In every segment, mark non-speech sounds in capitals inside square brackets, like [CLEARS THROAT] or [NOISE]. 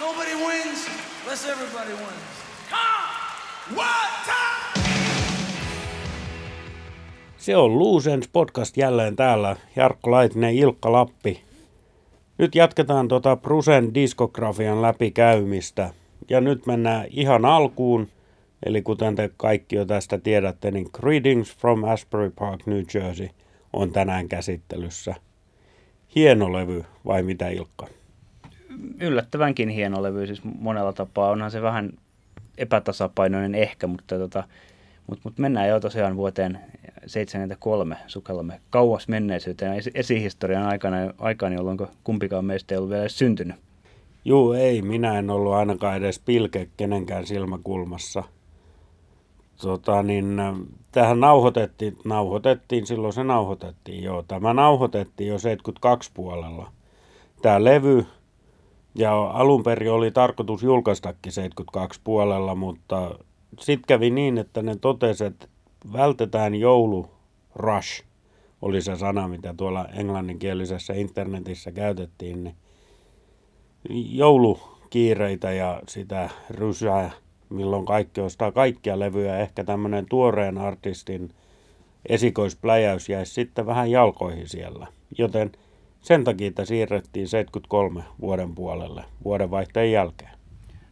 Nobody wins unless everybody wins. Come! One time! Se on Luusens podcast jälleen täällä. Jarkko Laitinen, Ilkka Lappi. Nyt jatketaan tota Prusen diskografian läpikäymistä. Ja nyt mennään ihan alkuun. Eli kuten te kaikki jo tästä tiedätte, niin Greetings from Asbury Park, New Jersey on tänään käsittelyssä. Hieno levy, vai mitä Ilkka? Yllättävänkin hieno levy, siis monella tapaa. Onhan se vähän epätasapainoinen ehkä, mutta, tota, mutta, mutta mennään jo tosiaan vuoteen 73 sukellamme kauas menneisyyteen esihistorian aikana, aikana jolloin kumpikaan meistä ei ollut vielä syntynyt. Juu, ei. Minä en ollut ainakaan edes pilke kenenkään silmäkulmassa. Tota, niin, tähän nauhoitettiin, nauhoitettiin, silloin se nauhoitettiin, joo. Tämä nauhoitettiin jo 72 puolella. Tämä levy, ja alun perin oli tarkoitus julkaistakin 72 puolella, mutta sitten kävi niin, että ne totesivat, että vältetään joulu rush, oli se sana, mitä tuolla englanninkielisessä internetissä käytettiin, niin joulukiireitä ja sitä rysää, milloin kaikki ostaa kaikkia levyjä, ehkä tämmöinen tuoreen artistin esikoispläjäys jäisi sitten vähän jalkoihin siellä. Joten – sen takia että siirrettiin 73 vuoden puolelle vuodenvaihteen jälkeen.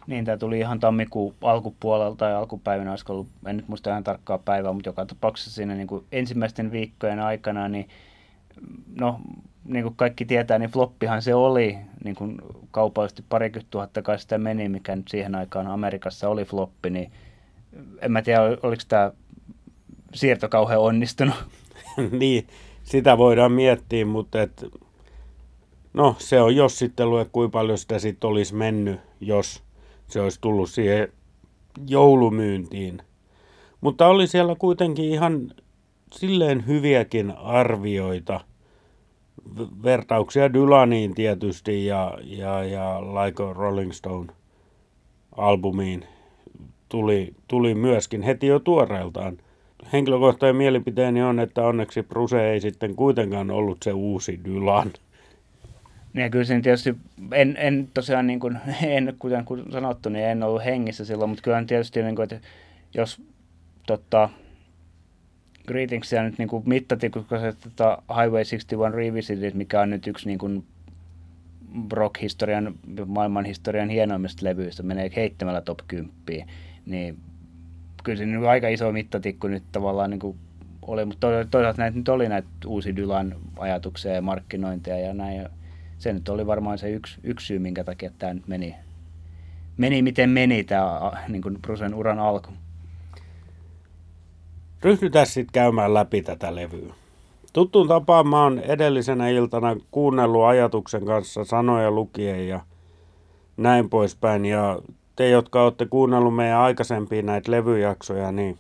Niin, tämä tuli ihan tammikuun alkupuolelta tai alkupäivänä, olisiko ollut, en nyt muista ihan tarkkaa päivää, mutta joka tapauksessa siinä niin kuin ensimmäisten viikkojen aikana, niin no, niin kuin kaikki tietää, niin floppihan se oli, niin kuin kaupallisesti parikymmentä tuhatta kai sitä meni, mikä nyt siihen aikaan Amerikassa oli floppi, niin en mä tiedä, oliko tämä siirto kauhean onnistunut. [LAUGHS] niin, sitä voidaan miettiä, mutta et No se on jos sitten lue, kuinka paljon sitä sitten olisi mennyt, jos se olisi tullut siihen joulumyyntiin. Mutta oli siellä kuitenkin ihan silleen hyviäkin arvioita, vertauksia Dylaniin tietysti ja, ja, ja Like Rolling Stone albumiin tuli, tuli myöskin heti jo tuoreeltaan. Henkilökohtainen mielipiteeni on, että onneksi Bruse ei sitten kuitenkaan ollut se uusi Dylan. Niin kyllä siinä tietysti, en, en tosiaan niin kuin, [LAUGHS] en, kuten sanottu, niin en ollut hengissä silloin, mutta kyllä tietysti, niin kuin, että jos tota, Greetingsia nyt niin kuin mittatikkussa se tota, Highway 61 Revisited, mikä on nyt yksi niin kuin rock-historian, maailmanhistorian hienoimmista levyistä, menee heittämällä top 10, niin kyllä se niin aika iso mittatikku nyt tavallaan niin kuin oli, mutta toisaalta näitä nyt oli näitä uusi Dylan ajatuksia ja markkinointia ja näin, ja se nyt oli varmaan se yksi, yksi syy, minkä takia tämä nyt meni, meni miten meni tämä niin kuin Brusen uran alku. Ryhdytään sitten käymään läpi tätä levyä. Tuttuun tapaan mä oon edellisenä iltana kuunnellut ajatuksen kanssa sanoja lukien ja näin poispäin. Ja te, jotka olette kuunnellut meidän aikaisempia näitä levyjaksoja, niin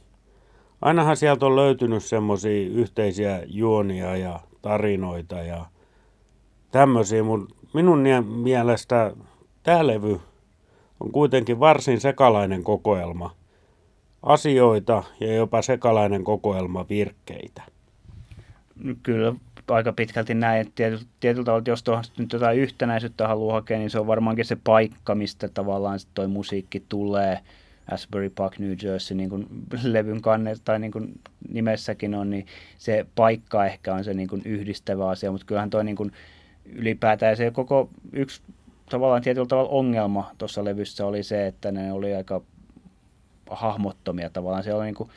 ainahan sieltä on löytynyt semmoisia yhteisiä juonia ja tarinoita ja tämmöisiä, mutta minun mielestä tämä levy on kuitenkin varsin sekalainen kokoelma asioita ja jopa sekalainen kokoelma virkkeitä. Kyllä aika pitkälti näin. Tietyllä, tietyllä tavalla, jos tuohon nyt jotain yhtenäisyyttä haluaa hakea, niin se on varmaankin se paikka, mistä tavallaan toi musiikki tulee. Asbury Park, New Jersey, niin kuin levyn kanne tai niin kuin nimessäkin on, niin se paikka ehkä on se niin kuin yhdistävä asia, mutta kyllähän toi niin kuin ylipäätään se koko yksi tavallaan tietyllä tavalla ongelma tuossa levyssä oli se, että ne oli aika hahmottomia tavallaan. Se oli niin kuin,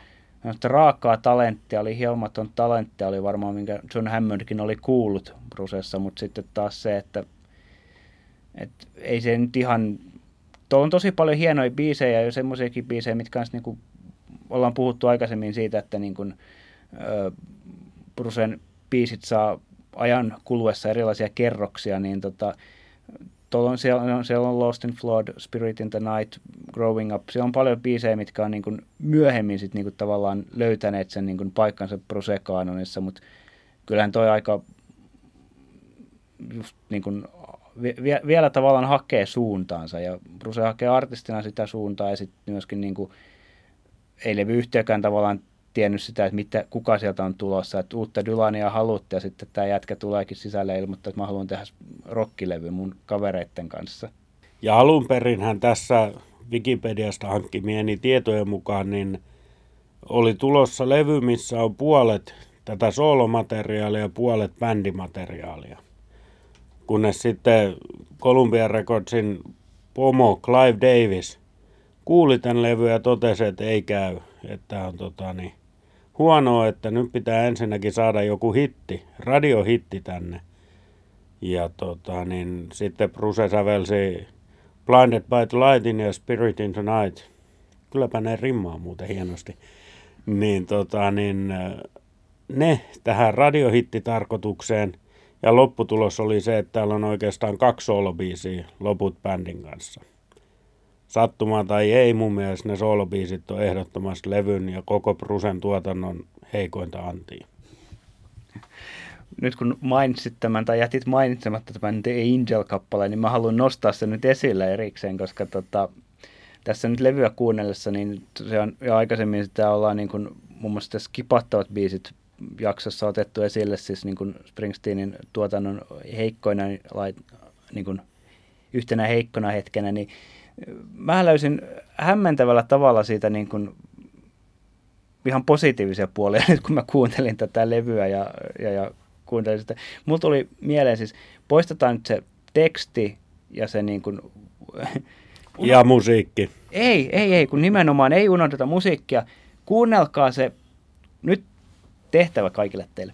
raakaa talenttia, oli hieman talenttia, oli varmaan minkä John Hammondkin oli kuullut Brusessa, mutta sitten taas se, että, että ei se nyt ihan, tuolla on tosi paljon hienoja biisejä ja semmoisiakin biisejä, mitkä niin kuin, ollaan puhuttu aikaisemmin siitä, että niin kuin, ö, Brusen biisit saa ajan kuluessa erilaisia kerroksia, niin tota, on, siellä, on, siellä on Lost in Flood, Spirit in the Night, Growing Up. Siellä on paljon biisejä, mitkä on niin kuin myöhemmin sit niin kuin tavallaan löytäneet sen niin kuin paikkansa prosekaanonissa, mutta kyllähän toi aika just niin kuin vie, vielä tavallaan hakee suuntaansa ja Bruse hakee artistina sitä suuntaa ja sitten myöskin niin kuin, ei levy yhtiökään tavallaan tiennyt sitä, että mitä, kuka sieltä on tulossa, että uutta Dylania halutte ja sitten tämä jätkä tuleekin sisälle ilmoittaa, että mä haluan tehdä rockilevy mun kavereiden kanssa. Ja alun perinhän tässä Wikipediasta hankkimieni tietojen mukaan, niin oli tulossa levy, missä on puolet tätä soolomateriaalia ja puolet bändimateriaalia. Kunnes sitten Columbia Recordsin pomo Clive Davis kuuli tämän levy ja totesi, että ei käy, että on tota, niin, huonoa, että nyt pitää ensinnäkin saada joku hitti, radiohitti tänne. Ja tota, niin, sitten Bruce sävelsi Blinded by the Lightin ja Spirit in the Night. Kylläpä ne rimmaa muuten hienosti. Niin, tota, niin ne tähän radiohittitarkoitukseen – ja lopputulos oli se, että täällä on oikeastaan kaksi soolobiisiä loput bändin kanssa. Sattumaa tai ei, mun mielestä ne soolobiisit on ehdottomasti levyn ja koko Prusen tuotannon heikointa antia. Nyt kun mainitsit tämän tai jätit mainitsematta tämän The Angel-kappaleen, niin mä haluan nostaa sen nyt esille erikseen, koska tota, tässä nyt levyä kuunnellessa, niin se on jo aikaisemmin sitä ollaan niin kuin, muun muassa skipattavat biisit jaksossa otettu esille siis niin kuin Springsteenin tuotannon heikkoina, niin kuin yhtenä heikkona hetkenä, niin mä löysin hämmentävällä tavalla siitä niin kuin ihan positiivisia puolia nyt, [LAUGHS] kun mä kuuntelin tätä levyä ja, ja, ja kuuntelin sitä. Mulla tuli mieleen siis, poistetaan nyt se teksti ja se niin kuin, [LAUGHS] ja musiikki. Ei, ei, ei, kun nimenomaan ei unohdeta musiikkia. Kuunnelkaa se, nyt tehtävä kaikille teille.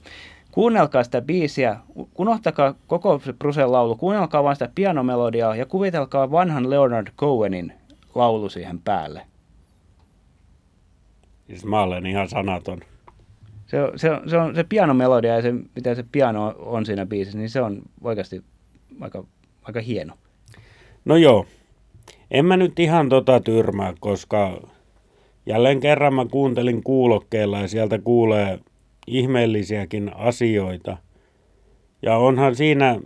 Kuunnelkaa sitä biisiä, unohtakaa koko se Brusen laulu, kuunnelkaa vain sitä pianomelodiaa ja kuvitelkaa vanhan Leonard Cohenin laulu siihen päälle. Siis mä olen ihan sanaton. Se, se, se on se pianomelodia ja se, mitä se piano on siinä biisissä, niin se on oikeasti aika, aika hieno. No joo, en mä nyt ihan tota tyrmää, koska jälleen kerran mä kuuntelin kuulokkeella ja sieltä kuulee ihmeellisiäkin asioita. Ja onhan siinä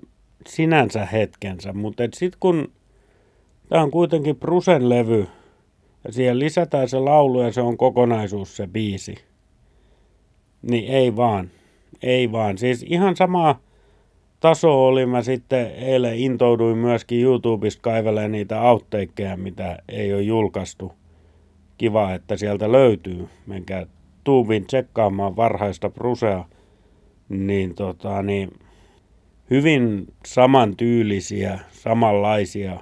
sinänsä hetkensä, mutta sitten kun tämä on kuitenkin Prusen levy ja siihen lisätään se laulu ja se on kokonaisuus se biisi, niin ei vaan, ei vaan. Siis ihan sama taso oli, mä sitten eilen intouduin myöskin YouTubesta kaivelee niitä outtakea, mitä ei ole julkaistu. Kiva, että sieltä löytyy. Menkää tuubin tsekkaamaan varhaista Brusea, niin, tota, niin hyvin samantyylisiä, samanlaisia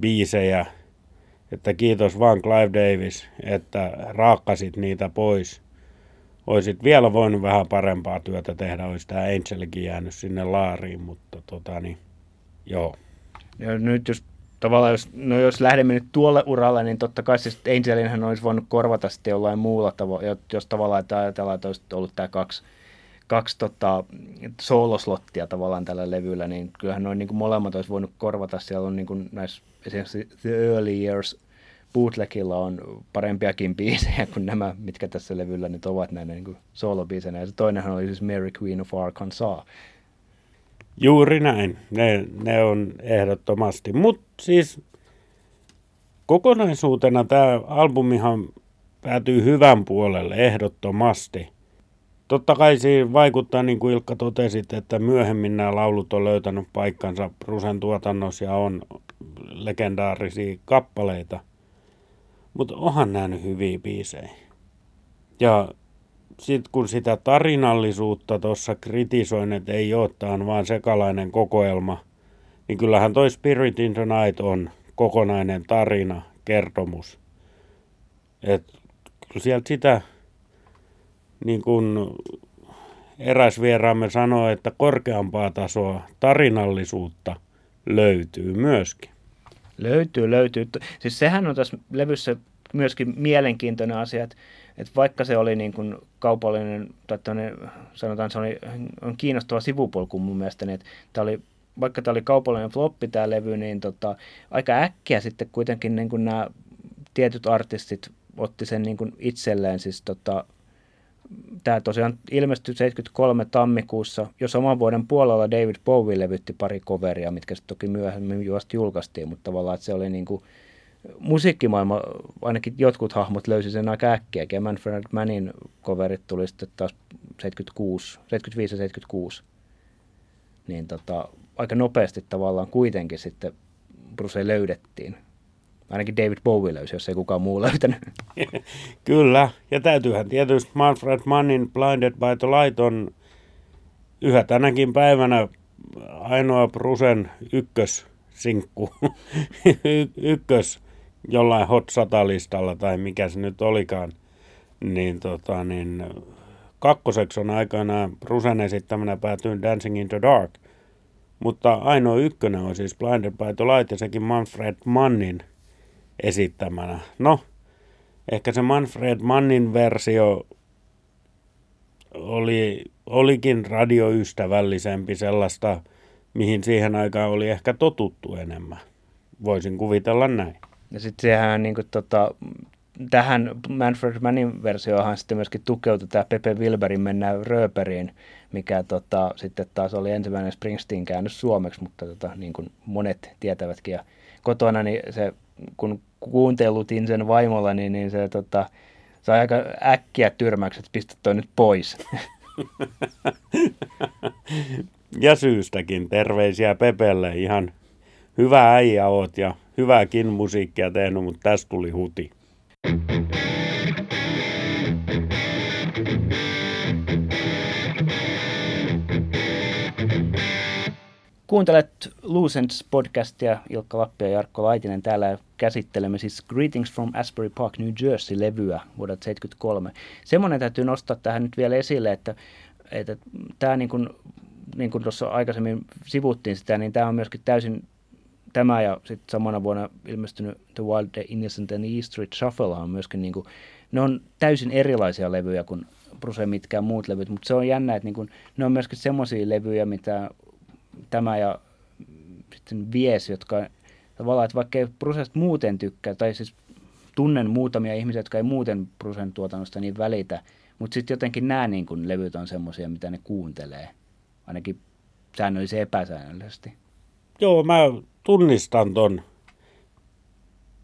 biisejä, että kiitos vaan Clive Davis, että raakkasit niitä pois. Oisit vielä voinut vähän parempaa työtä tehdä, olisi tämä Angelikin jäänyt sinne laariin, mutta tota niin, joo. Ja nyt jos tavallaan, jos, no jos lähdemme nyt tuolle uralle, niin totta kai siis Angelinhän olisi voinut korvata sitten jollain muulla tavalla, jos tavallaan että ajatellaan, että olisi ollut tämä kaksi, kaksi tota, sooloslottia tavallaan tällä levyllä, niin kyllähän noin niin kuin molemmat olisi voinut korvata. Siellä on niin kuin näissä esimerkiksi The Early Years bootlegilla on parempiakin biisejä kuin nämä, mitkä tässä levyllä nyt ovat näin niin kuin soolobiisejä. Ja se toinenhan oli siis Mary Queen of Arkansas, Juuri näin, ne, ne on ehdottomasti. Mutta siis kokonaisuutena tämä albumihan päätyy hyvän puolelle ehdottomasti. Totta kai siinä vaikuttaa, niin kuin Ilkka totesit, että myöhemmin nämä laulut on löytänyt paikkansa Prusen tuotannossa ja on legendaarisia kappaleita. Mutta onhan nähnyt hyviä biisejä. Ja sitten kun sitä tarinallisuutta tuossa kritisoin, että ei ole, tämä on vaan sekalainen kokoelma, niin kyllähän toi Spirit in the Night on kokonainen tarina, kertomus. Et sieltä sitä, niin kuin eräs vieraamme sanoi, että korkeampaa tasoa tarinallisuutta löytyy myöskin. Löytyy, löytyy. Siis sehän on tässä levyssä myöskin mielenkiintoinen asia, että että vaikka se oli niin kuin kaupallinen, tai toinen, sanotaan se oli, on kiinnostava sivupolku mun mielestä, niin että tämä oli, vaikka tämä oli kaupallinen floppi tämä levy, niin tota, aika äkkiä sitten kuitenkin niin kuin nämä tietyt artistit otti sen niin kuin itselleen, siis tota, tämä tosiaan ilmestyi 73 tammikuussa. Jo saman vuoden puolella David Bowie levytti pari coveria, mitkä sitten toki myöhemmin vasta julkaistiin, mutta tavallaan että se oli niin kuin, musiikkimaailma, ainakin jotkut hahmot löysi sen aika äkkiä. Ja Manfred Mannin coverit tuli sitten taas 76, 75 ja 76. Niin tota, aika nopeasti tavallaan kuitenkin sitten Bruce löydettiin. Ainakin David Bowie löysi, jos ei kukaan muu löytänyt. [LAUGHS] Kyllä, ja täytyyhän tietysti Manfred Mannin Blinded by the Light on yhä tänäkin päivänä ainoa Brusen ykkössinkku, [LAUGHS] ykkös jollain Hot 100-listalla tai mikä se nyt olikaan, niin, tota, niin kakkoseksi on aikanaan Brusen esittämänä päätynyt Dancing in the Dark. Mutta ainoa ykkönen on siis Blinded by the Light ja sekin Manfred Mannin esittämänä. No, ehkä se Manfred Mannin versio oli, olikin radioystävällisempi sellaista, mihin siihen aikaan oli ehkä totuttu enemmän. Voisin kuvitella näin. Ja sitten sehän niin kuin, tota, tähän Manfred Mannin versiohan sitten myöskin tukeutui tämä Pepe Wilberin Mennään rööperiin, mikä tota, sitten taas oli ensimmäinen Springsteen käännös suomeksi, mutta tota, niin kuin monet tietävätkin. Ja kotona niin se, kun kuuntelutin sen vaimolla, niin, niin se tota, sai aika äkkiä tyrmäykset, pistä toi nyt pois. [LAUGHS] ja syystäkin terveisiä Pepelle. Ihan hyvä äijä oot ja hyvääkin musiikkia tehnyt, mutta tästä tuli huti. Kuuntelet Lucents podcastia, Ilkka Lappi ja Jarkko Laitinen. Täällä käsittelemme siis Greetings from Asbury Park, New Jersey-levyä vuodelta 1973. Semmoinen täytyy nostaa tähän nyt vielä esille, että, että tämä niin kuin, niin kuin tuossa aikaisemmin sivuttiin sitä, niin tämä on myöskin täysin tämä ja sitten samana vuonna ilmestynyt The Wild, The Innocent and East Street Shuffle on myöskin, niin kuin, ne on täysin erilaisia levyjä kuin Bruce mitkään muut levyt, mutta se on jännä, että niin kuin, ne on myöskin semmoisia levyjä, mitä tämä ja sitten Vies, jotka tavallaan, että vaikka ei Brusesta muuten tykkää, tai siis tunnen muutamia ihmisiä, jotka ei muuten Brusen tuotannosta niin välitä, mutta sitten jotenkin nämä niin kuin levyt on semmoisia, mitä ne kuuntelee, ainakin säännöllisesti epäsäännöllisesti. Joo, mä tunnistan ton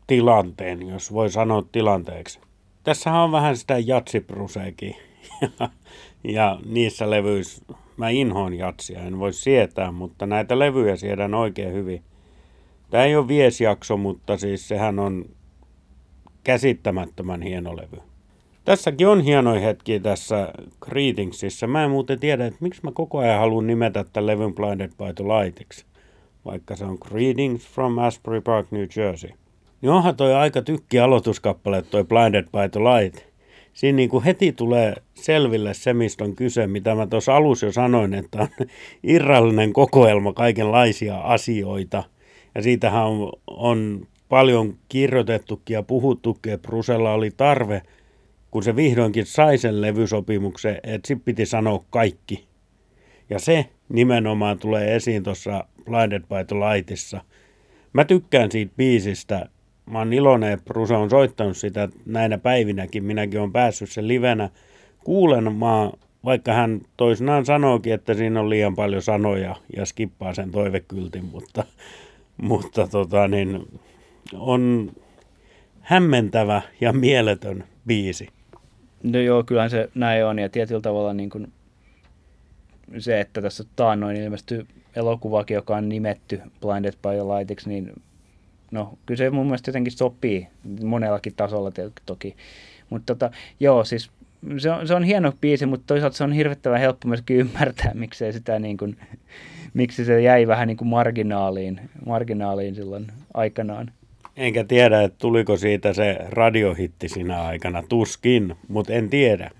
tilanteen, jos voi sanoa tilanteeksi. Tässähän on vähän sitä jatsipruseekin. ja, [LAUGHS] ja niissä levyissä mä inhoon jatsia, en voi sietää, mutta näitä levyjä siedän oikein hyvin. Tämä ei ole viesjakso, mutta siis sehän on käsittämättömän hieno levy. Tässäkin on hienoja hetkiä tässä Greetingsissa. Mä en muuten tiedä, että miksi mä koko ajan haluan nimetä tämän levyn Blinded by the Lightiksi vaikka se on Greetings from Asbury Park, New Jersey. Niin onhan toi aika tykki aloituskappale, toi Blinded by the Light. Siinä niin kuin heti tulee selville se, mistä on kyse, mitä mä tuossa alussa jo sanoin, että on [LAUGHS] irrallinen kokoelma kaikenlaisia asioita. Ja siitähän on, on paljon kirjoitettukin ja puhuttukin, että Brusella oli tarve, kun se vihdoinkin sai sen levysopimuksen, että sitten piti sanoa kaikki. Ja se nimenomaan tulee esiin tuossa Blinded by the Lightissa. Mä tykkään siitä biisistä. Mä oon iloinen, että Bruce on soittanut sitä näinä päivinäkin. Minäkin on päässyt sen livenä kuulemaan, vaikka hän toisinaan sanookin, että siinä on liian paljon sanoja ja skippaa sen toivekyltin, mutta, mutta tota, niin, on hämmentävä ja mieletön biisi. No joo, kyllähän se näin on ja tietyllä tavalla niin kuin se, että tässä taannoin ilmestyy elokuvakin, joka on nimetty Blinded by the Lightiksi, niin no, kyllä se mun mielestä jotenkin sopii monellakin tasolla toki. Mutta tota, joo, siis se on, se on hieno biisi, mutta toisaalta se on hirvittävän helppo myöskin ymmärtää, miksei sitä niin kuin, [LAUGHS] miksi se jäi vähän niin kuin marginaaliin, marginaaliin silloin aikanaan. Enkä tiedä, että tuliko siitä se radiohitti siinä aikana, tuskin, mutta en tiedä.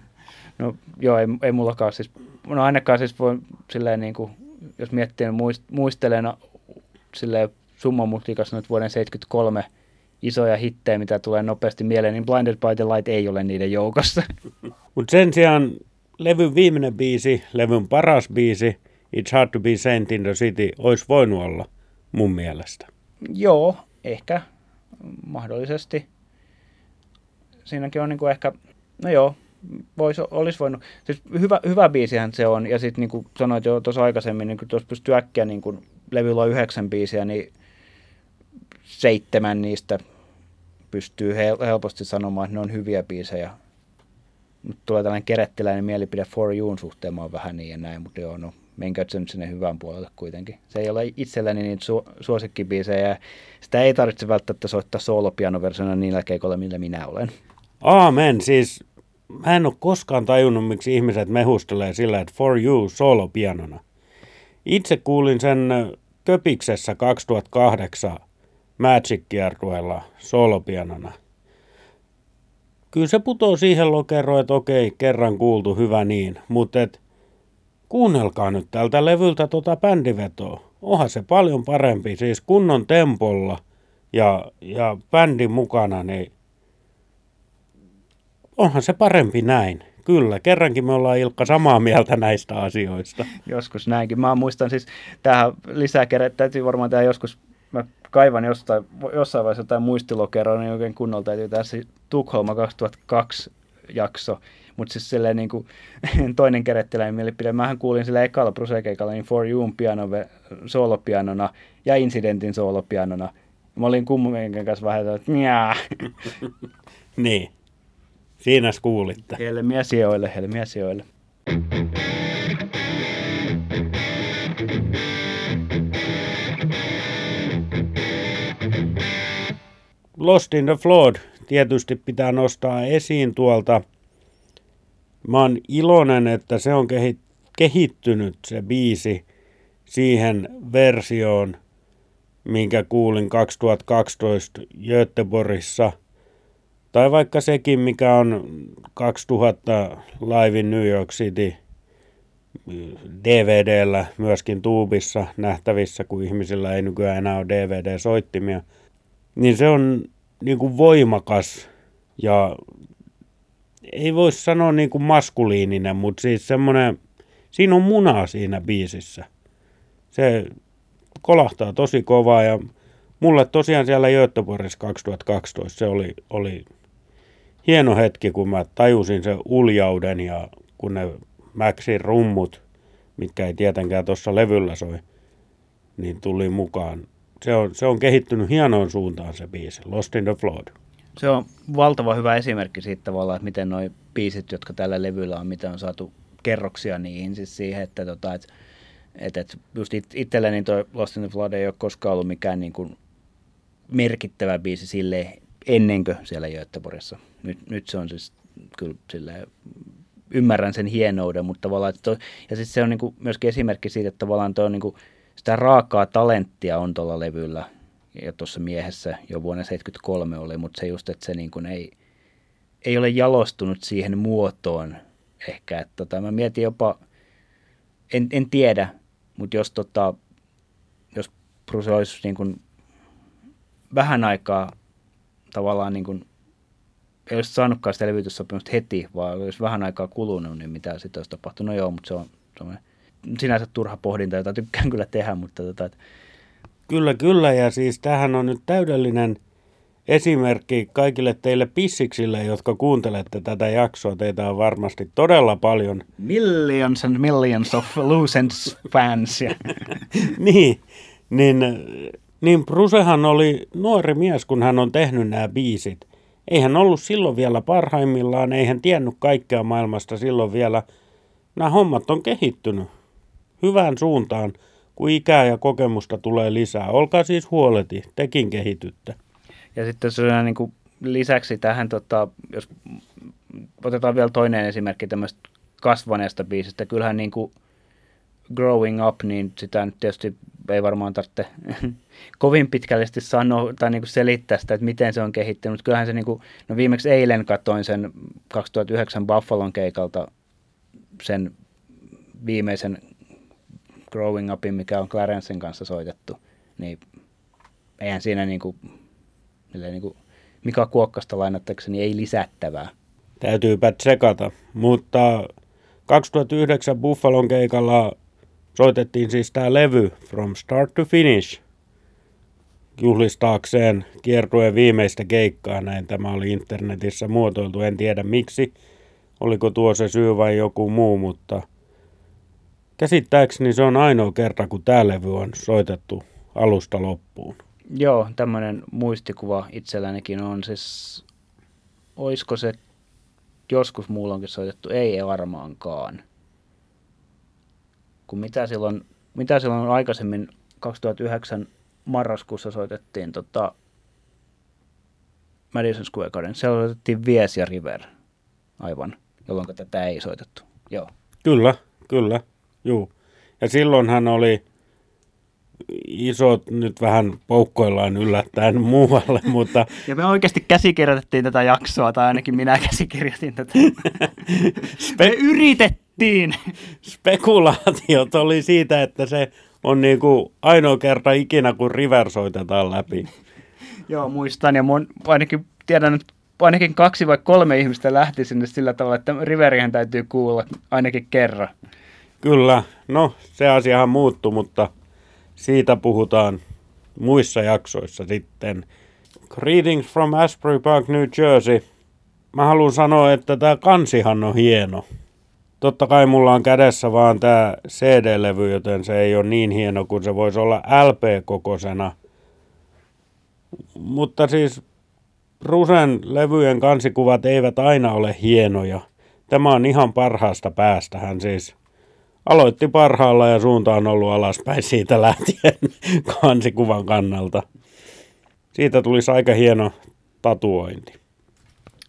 No joo, ei, ei mullakaan siis, no ainakaan siis voi silleen niin kuin jos miettii, niin muist, muistelen silleen summamutikas nyt vuoden 73 isoja hittejä, mitä tulee nopeasti mieleen, niin Blinded by the Light ei ole niiden joukossa. [LAUGHS] Mutta sen sijaan levyn viimeinen biisi, levyn paras biisi, It's Hard to be Saint in the City, olisi voinut olla mun mielestä. Joo, ehkä mahdollisesti. Siinäkin on niinku ehkä, no joo, vois, olisi voinut, siis hyvä, hyvä biisihän se on, ja sitten niin kuin sanoit jo tuossa aikaisemmin, niin tuossa pystyy äkkiä, niin kuin levyllä on yhdeksän biisiä, niin seitsemän niistä pystyy helposti sanomaan, että ne on hyviä biisejä. Nyt tulee tällainen kerettiläinen mielipide For You'n suhteen, mä oon vähän niin ja näin, mutta joo, no menkö sen sinne hyvän puolelle kuitenkin. Se ei ole itselläni niitä su- suosikkibiisejä sitä ei tarvitse välttämättä soittaa soolopianoversiona niillä keikoilla, millä minä olen. Aamen, siis mä en ole koskaan tajunnut, miksi ihmiset mehustelee sillä, että For You solopianona. Itse kuulin sen Köpiksessä 2008 Magic-kiertueella solopianona. Kyllä se putoo siihen lokeroon, että okei, kerran kuultu, hyvä niin, mutta et, kuunnelkaa nyt tältä levyltä tota bändivetoa. Onhan se paljon parempi, siis kunnon tempolla ja, ja bändin mukana, niin onhan se parempi näin. Kyllä, kerrankin me ollaan Ilkka samaa mieltä näistä asioista. Joskus näinkin. Mä muistan siis, tähän lisää kerran, täytyy varmaan tämä joskus, mä kaivan jostain, jossain vaiheessa jotain muistilokeroa, niin oikein kunnolla täytyy tässä Tukholma 2002 jakso. Mutta siis silleen niin kuin, [LAUGHS] toinen kerettiläinen mielipide. Mähän kuulin sillä ekalla prosekeikalla niin For You'n piano, soolopianona ja Incidentin soolopianona. Mä olin kummankin kanssa vähän, että [LAUGHS] niin. Siinä kuulitte. Helmiä sijoille, helmiä sijoille. Lost in the Flood tietysti pitää nostaa esiin tuolta. Mä oon iloinen, että se on kehittynyt se biisi siihen versioon, minkä kuulin 2012 Göteborgissa – tai vaikka sekin, mikä on 2000 Live in New York City DVDllä, myöskin tuubissa nähtävissä, kun ihmisillä ei nykyään enää ole DVD-soittimia, niin se on niin kuin voimakas ja ei voi sanoa niin kuin maskuliininen, mutta siis semmoinen, siinä on munaa siinä biisissä. Se kolahtaa tosi kovaa ja mulle tosiaan siellä Göteborgissa 2012 se oli, oli hieno hetki, kun mä tajusin sen uljauden ja kun ne Maxin rummut, mitkä ei tietenkään tuossa levyllä soi, niin tuli mukaan. Se on, se on kehittynyt hienoon suuntaan se biisi, Lost in the Flood. Se on valtava hyvä esimerkki siitä tavallaan, että miten nuo biisit, jotka tällä levyllä on, miten on saatu kerroksia niihin, siis siihen, että tota, et, et, et just it, itselleni toi Lost in the Flood ei ole koskaan ollut mikään niin kuin merkittävä biisi sille ennenkö siellä Göteborgissa. Nyt, nyt se on siis kyllä sille ymmärrän sen hienouden, mutta tavallaan, että toi, ja sitten se on niin myöskin esimerkki siitä, että tavallaan toi on niin kuin, sitä raakaa talenttia on tuolla levyllä, ja tuossa miehessä jo vuonna 1973 oli, mutta se just, että se niin kuin ei, ei ole jalostunut siihen muotoon ehkä, että tota, mä mietin jopa, en, en tiedä, mutta jos, tota, jos Bruce olisi niin kuin vähän aikaa tavallaan niin kuin, ei olisi saanutkaan sitä levytyssopimusta heti, vaan olisi vähän aikaa kulunut, niin mitä sitten olisi tapahtunut. No joo, mutta se on, se on sinänsä turha pohdinta, jota tykkään kyllä tehdä, mutta tota, että... Kyllä, kyllä, ja siis tähän on nyt täydellinen esimerkki kaikille teille pissiksille, jotka kuuntelette tätä jaksoa. Teitä on varmasti todella paljon. Millions and millions of Lucens fans. [LAUGHS] niin, niin niin Brucehan oli nuori mies, kun hän on tehnyt nämä biisit. Ei hän ollut silloin vielä parhaimmillaan, ei hän tiennyt kaikkea maailmasta silloin vielä. Nämä hommat on kehittynyt hyvään suuntaan, kun ikää ja kokemusta tulee lisää. Olkaa siis huoleti, tekin kehitytte. Ja sitten se niin kuin lisäksi tähän, tota, jos otetaan vielä toinen esimerkki tämmöistä kasvaneesta biisistä, kyllähän niin kuin Growing Up, niin sitä nyt tietysti ei varmaan tarvitse kovin pitkällisesti sanoa tai niin kuin selittää sitä, että miten se on kehittynyt. Kyllähän se, niin kuin, no viimeksi eilen katsoin sen 2009 Buffalon keikalta sen viimeisen Growing Upin, mikä on Clarencen kanssa soitettu, niin eihän siinä niin kuin, niin kuin Mika Kuokkasta lainattakseni ei lisättävää. Täytyypä tsekata, mutta 2009 Buffalon keikalla soitettiin siis tämä levy From Start to Finish juhlistaakseen kiertueen viimeistä keikkaa. Näin tämä oli internetissä muotoiltu. En tiedä miksi, oliko tuo se syy vai joku muu, mutta käsittääkseni se on ainoa kerta, kun tämä levy on soitettu alusta loppuun. Joo, tämmöinen muistikuva itsellänikin on siis, oisko se joskus muulla onkin soitettu? Ei varmaankaan kun mitä silloin, mitä silloin aikaisemmin 2009 marraskuussa soitettiin tota, Madison Square Garden. Siellä soitettiin Vies ja River aivan, jolloin tätä ei soitettu. Joo. Kyllä, kyllä, juu. Ja silloinhan oli isot nyt vähän poukkoillaan yllättäen [LAUGHS] muualle, mutta... [LAUGHS] Ja me oikeasti käsikirjoitettiin tätä jaksoa, tai ainakin minä käsikirjoitin tätä. [LAUGHS] me yritettiin! Spekulaatiot oli siitä, että se on niin kuin ainoa kerta ikinä, kun River soitetaan läpi. [LAUGHS] Joo, muistan, ja mun, ainakin tiedän, että ainakin kaksi vai kolme ihmistä lähti sinne sillä tavalla, että Riverihän täytyy kuulla ainakin kerran. Kyllä, no se asiahan muuttui, mutta siitä puhutaan muissa jaksoissa sitten. Greetings from Asbury Park, New Jersey. Mä haluan sanoa, että tämä kansihan on hieno. Totta kai mulla on kädessä vaan tämä CD-levy, joten se ei ole niin hieno kuin se voisi olla LP-kokosena. Mutta siis Rusen levyjen kansikuvat eivät aina ole hienoja. Tämä on ihan parhaasta päästä. Hän siis aloitti parhaalla ja suunta on ollut alaspäin siitä lähtien [LAUGHS] kansikuvan kannalta. Siitä tulisi aika hieno tatuointi.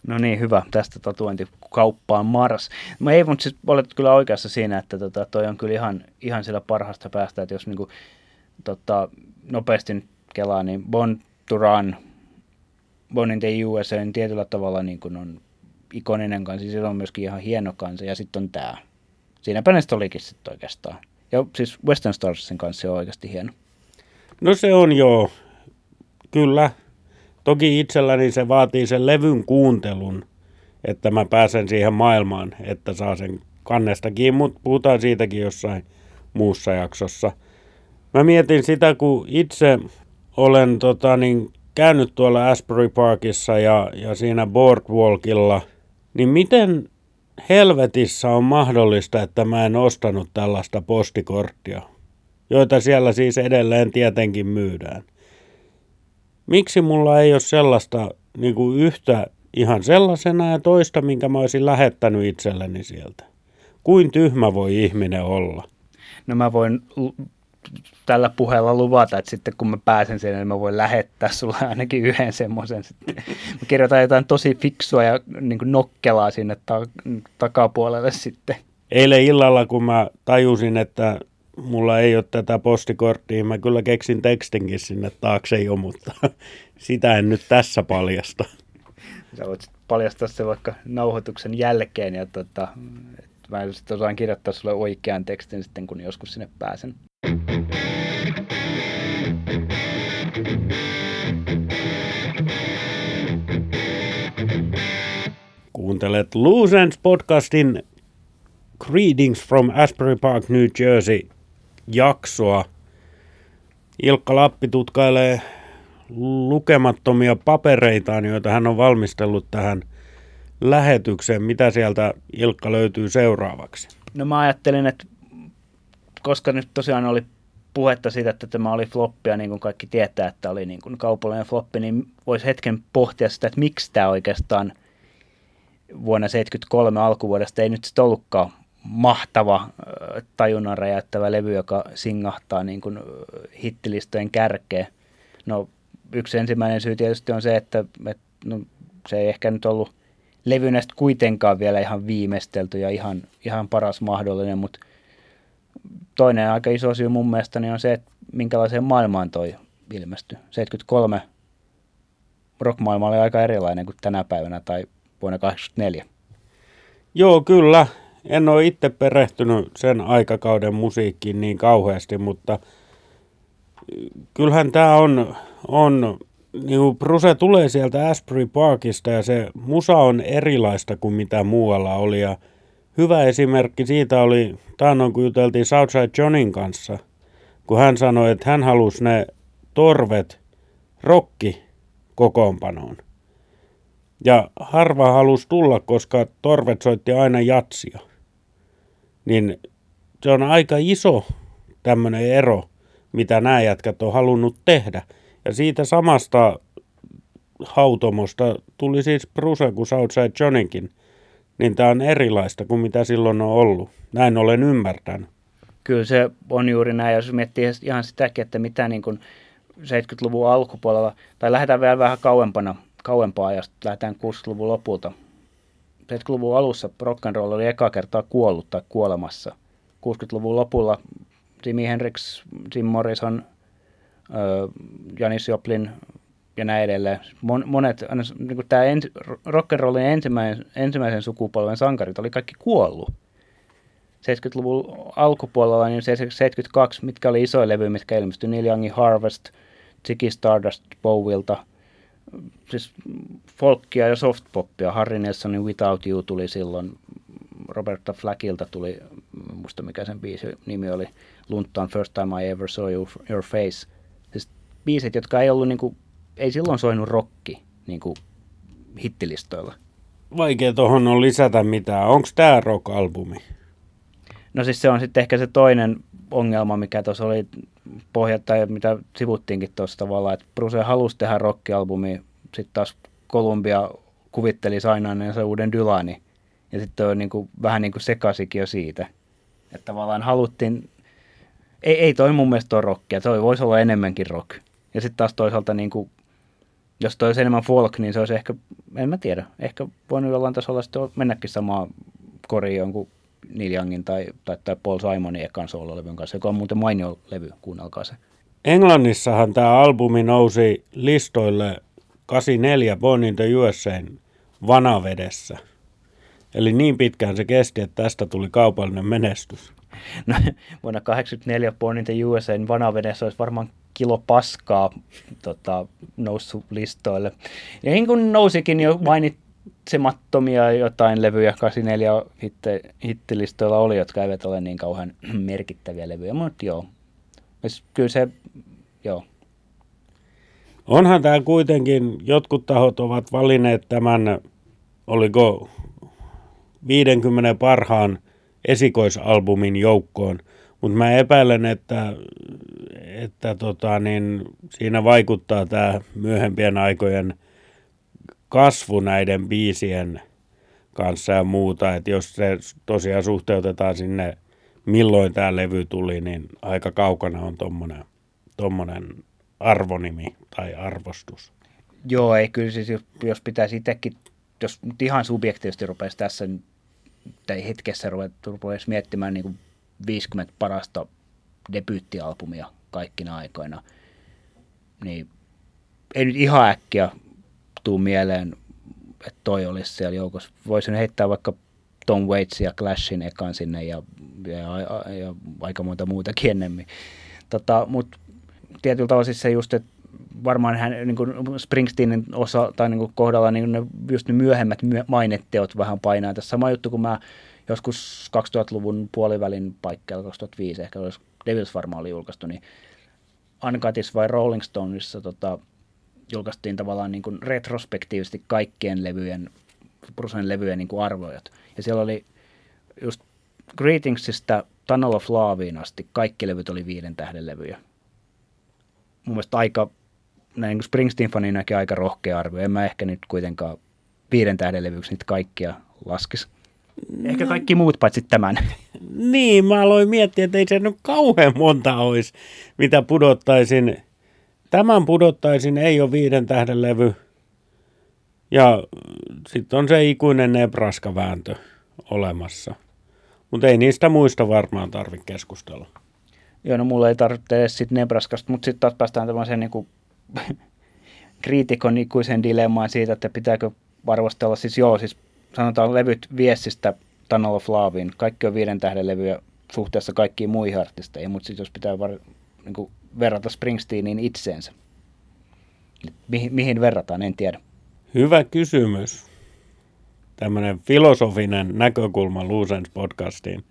No niin, hyvä. Tästä tatuointikauppaan Mars. Mä ei, mutta siis olet kyllä oikeassa siinä, että tota, toi on kyllä ihan, ihan siellä parhaasta päästä, että jos niinku, tota, nopeasti nyt kelaa, niin Bon to Run, Bon in the USA, niin tietyllä tavalla niin on ikoninen kansi, se on myöskin ihan hieno kansi, ja sitten on tämä. Siinäpä ne olikin sitten oikeastaan. Ja siis Western Starsin kanssa on oikeasti hieno. No se on joo, kyllä. Toki itselläni se vaatii sen levyn kuuntelun, että mä pääsen siihen maailmaan, että saa sen kannestakin, mutta puhutaan siitäkin jossain muussa jaksossa. Mä mietin sitä, kun itse olen tota, niin, käynyt tuolla Asbury Parkissa ja, ja siinä Boardwalkilla, niin miten helvetissä on mahdollista, että mä en ostanut tällaista postikorttia, joita siellä siis edelleen tietenkin myydään. Miksi mulla ei ole sellaista niin kuin yhtä ihan sellaisena ja toista, minkä mä olisin lähettänyt itselleni sieltä? Kuin tyhmä voi ihminen olla? No mä voin tällä puheella luvata, että sitten kun mä pääsen sinne, niin mä voin lähettää sulle ainakin yhden semmoisen. Sitten. Mä kirjoitan jotain tosi fiksua ja niin kuin nokkelaa sinne ta- takapuolelle sitten. Eilen illalla, kun mä tajusin, että mulla ei ole tätä postikorttia, mä kyllä keksin tekstinkin sinne taakse jo, mutta [LAUGHS] sitä en nyt tässä paljasta. Sä voit paljastaa se vaikka nauhoituksen jälkeen ja tota, mä sitten osaan kirjoittaa sulle oikean tekstin sitten, kun joskus sinne pääsen. Kuuntelet Loose podcastin Greetings from Asbury Park, New Jersey jaksoa. Ilkka Lappi tutkailee lukemattomia papereitaan, joita hän on valmistellut tähän lähetykseen. Mitä sieltä Ilkka löytyy seuraavaksi? No mä ajattelin, että koska nyt tosiaan oli puhetta siitä, että tämä oli floppia, niin kuin kaikki tietää, että oli niin kuin kaupallinen floppi, niin voisi hetken pohtia sitä, että miksi tämä oikeastaan vuonna 1973 alkuvuodesta ei nyt sitten ollutkaan mahtava tajunnan räjäyttävä levy, joka singahtaa niin kuin hittilistojen kärkeen. No yksi ensimmäinen syy tietysti on se, että, että no, se ei ehkä nyt ollut levynästä kuitenkaan vielä ihan viimeistelty ja ihan, ihan paras mahdollinen, mutta toinen aika iso syy mun mielestäni on se, että minkälaiseen maailmaan toi ilmestyi. 73 rockmaailma oli aika erilainen kuin tänä päivänä tai vuonna 1984. Joo, kyllä. En ole itse perehtynyt sen aikakauden musiikkiin niin kauheasti, mutta kyllähän tämä on, on niin Bruse tulee sieltä Asbury Parkista ja se musa on erilaista kuin mitä muualla oli ja hyvä esimerkki siitä oli taannoin, kun juteltiin Southside Johnin kanssa, kun hän sanoi, että hän halusi ne torvet rokki kokoonpanoon. Ja harva halusi tulla, koska torvet soitti aina jatsia. Niin se on aika iso tämmöinen ero, mitä nämä jätkät on halunnut tehdä. Ja siitä samasta hautomosta tuli siis Bruce kuin Southside Johninkin – niin tämä on erilaista kuin mitä silloin on ollut. Näin olen ymmärtänyt. Kyllä se on juuri näin, jos miettii ihan sitäkin, että mitä niin kuin 70-luvun alkupuolella, tai lähdetään vielä vähän kauempana, kauempaa ajasta, lähdetään 60-luvun lopulta. 70-luvun alussa rock and roll oli eka kertaa kuollut tai kuolemassa. 60-luvun lopulla Jimi Hendrix, Jim Morrison, Janis Joplin ja näin edelleen. Monet, niin kuin tämä ens, rock and rollin ensimmäisen, ensimmäisen sukupolven sankarit oli kaikki kuollut. 70-luvun alkupuolella, niin 72, mitkä oli isoja levyjä, mitkä ilmestyi, Neil Youngin Harvest, Ziggy Stardust Bowilta, siis folkia ja softpoppia. Harry Nilssonin Without You tuli silloin, Roberta Flackilta tuli, muista mikä sen biisi nimi oli, Luntaan First Time I Ever Saw Your, your Face. Siis biisit, jotka ei ollut niinku, ei silloin soinut rokki niinku hittilistoilla. Vaikea tuohon on lisätä mitään. Onko tämä rock-albumi? No siis se on sitten ehkä se toinen ongelma, mikä tuossa oli pohja, tai mitä sivuttiinkin tuossa tavallaan, että Bruce halusi tehdä rockialbumi, sitten taas Columbia kuvitteli sainanneensa uuden Dylani, ja sitten on niin kuin, vähän niin kuin sekasikin jo siitä, että tavallaan haluttiin, ei, ei toi mun mielestä ole rockia, toi voisi olla enemmänkin rock, ja sitten taas toisaalta niin kuin, jos toi olisi enemmän folk, niin se olisi ehkä, en mä tiedä, ehkä voinut jollain tasolla sitten mennäkin samaan koriin jonkun Neil Youngin tai, tai, tai Paul Simonin ekan soololevyn kanssa, joka on muuten mainio levy, kuunnelkaa se. Englannissahan tämä albumi nousi listoille 84 Born in the USAin vanavedessä. Eli niin pitkään se kesti, että tästä tuli kaupallinen menestys. No, vuonna 1984 Born in the USAin vanavedessä olisi varmaan kilo paskaa tota, noussut listoille. Ja niin kuin nousikin jo mainit, mainitsemattomia jotain levyjä 84 hitte, hittilistoilla oli, jotka eivät ole niin kauhean [CLEARS THROAT] merkittäviä levyjä, mutta joo. Kyllä se, joo. Onhan tämä kuitenkin, jotkut tahot ovat valinneet tämän, oliko 50 parhaan esikoisalbumin joukkoon, mutta mä epäilen, että, että tota, niin, siinä vaikuttaa tämä myöhempien aikojen – kasvu näiden biisien kanssa ja muuta, että jos se tosiaan suhteutetaan sinne, milloin tämä levy tuli, niin aika kaukana on tommonen, tommonen arvonimi tai arvostus. Joo, ei kyllä siis, jos, pitäisi itsekin, jos ihan subjektiivisesti rupeaisi tässä tai hetkessä rupeaisi miettimään niin kuin 50 parasta debyyttialbumia kaikkina aikoina, niin ei nyt ihan äkkiä tuu mieleen, että toi olisi siellä joukossa. Voisin heittää vaikka Tom Waits ja Clashin ekan sinne ja, ja, ja, ja aika monta muutakin ennemmin. Tota, Mutta tietyllä tavalla siis se just, että varmaan hän niin kuin Springsteenin osa, tai niin kuin kohdalla niin ne, just ne myöhemmät mainetteot vähän painaa. Tässä sama juttu, kun mä joskus 2000-luvun puolivälin paikkeilla, 2005 ehkä olisi Devils varmaan oli julkaistu, niin Uncutis vai Rolling Stonesissa tota, julkaistiin tavallaan niin kuin retrospektiivisesti kaikkien levyjen, Brucenin levyjen niin kuin arvojat. Ja siellä oli just Greetingsista Tunnel of Laveen asti kaikki levyt oli viiden tähden levyjä. Mun mielestä aika, näin kuin Springsteen-faninäkin aika rohkea arvio. En mä ehkä nyt kuitenkaan viiden tähden levyksi niitä kaikkia laskisi. Ehkä kaikki muut paitsi tämän. Niin, mä aloin miettiä, että ei se nyt kauhean monta olisi, mitä pudottaisin Tämän pudottaisin ei ole viiden tähden levy. Ja sitten on se ikuinen Nebraska-vääntö olemassa. Mutta ei niistä muista varmaan tarvitse keskustella. Joo, no mulla ei tarvitse edes sitten Nebraskasta, mutta sitten taas päästään tämmöiseen niinku [LAUGHS] kriitikon ikuisen dilemmaan siitä, että pitääkö arvostella, siis joo, siis sanotaan levyt Viessistä Tunnel of Lovein, kaikki on viiden tähden levyjä suhteessa kaikkiin muihin artisteihin, mutta sitten jos pitää var, niin kuin verrata Springsteenin itseensä? Mihin, mihin verrataan, en tiedä. Hyvä kysymys. Tämmöinen filosofinen näkökulma Luusens podcastiin.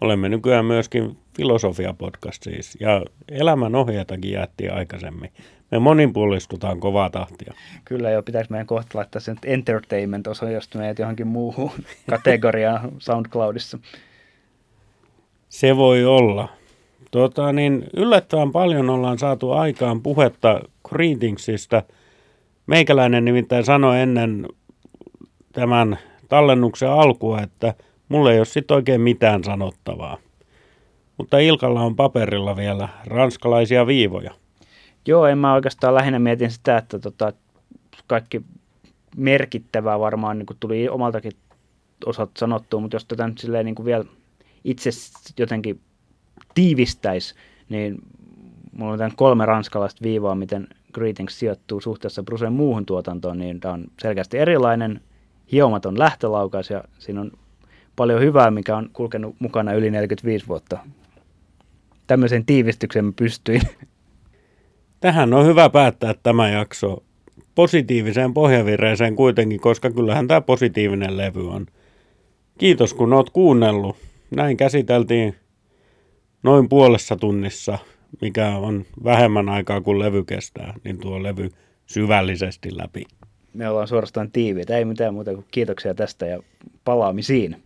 Olemme nykyään myöskin filosofia-podcast siis, ja elämän ohjatakin jätti aikaisemmin. Me monipuolistutaan kovaa tahtia. Kyllä jo, pitäisi meidän kohta laittaa sen entertainment-osa, jos meidät johonkin muuhun [LAUGHS] kategoriaan SoundCloudissa. Se voi olla. Tuota, niin yllättävän paljon ollaan saatu aikaan puhetta Greetingsistä. Meikäläinen nimittäin sanoi ennen tämän tallennuksen alkua, että mulle ei ole sitten oikein mitään sanottavaa. Mutta Ilkalla on paperilla vielä ranskalaisia viivoja. Joo, en mä oikeastaan lähinnä mietin sitä, että tota, kaikki merkittävää varmaan niin tuli omaltakin osat sanottua, mutta jos tätä nyt silleen niin vielä itse jotenkin tiivistäisi, niin mulla on tämän kolme ranskalaista viivaa, miten Greetings sijoittuu suhteessa Brusen muuhun tuotantoon, niin tämä on selkeästi erilainen, hiomaton lähtölaukaus ja siinä on paljon hyvää, mikä on kulkenut mukana yli 45 vuotta. Tämmöisen tiivistyksen mä pystyin. Tähän on hyvä päättää tämä jakso positiiviseen pohjavireeseen kuitenkin, koska kyllähän tämä positiivinen levy on. Kiitos kun oot kuunnellut. Näin käsiteltiin noin puolessa tunnissa, mikä on vähemmän aikaa kuin levy kestää, niin tuo levy syvällisesti läpi. Me ollaan suorastaan tiiviitä, ei mitään muuta kuin kiitoksia tästä ja palaamisiin.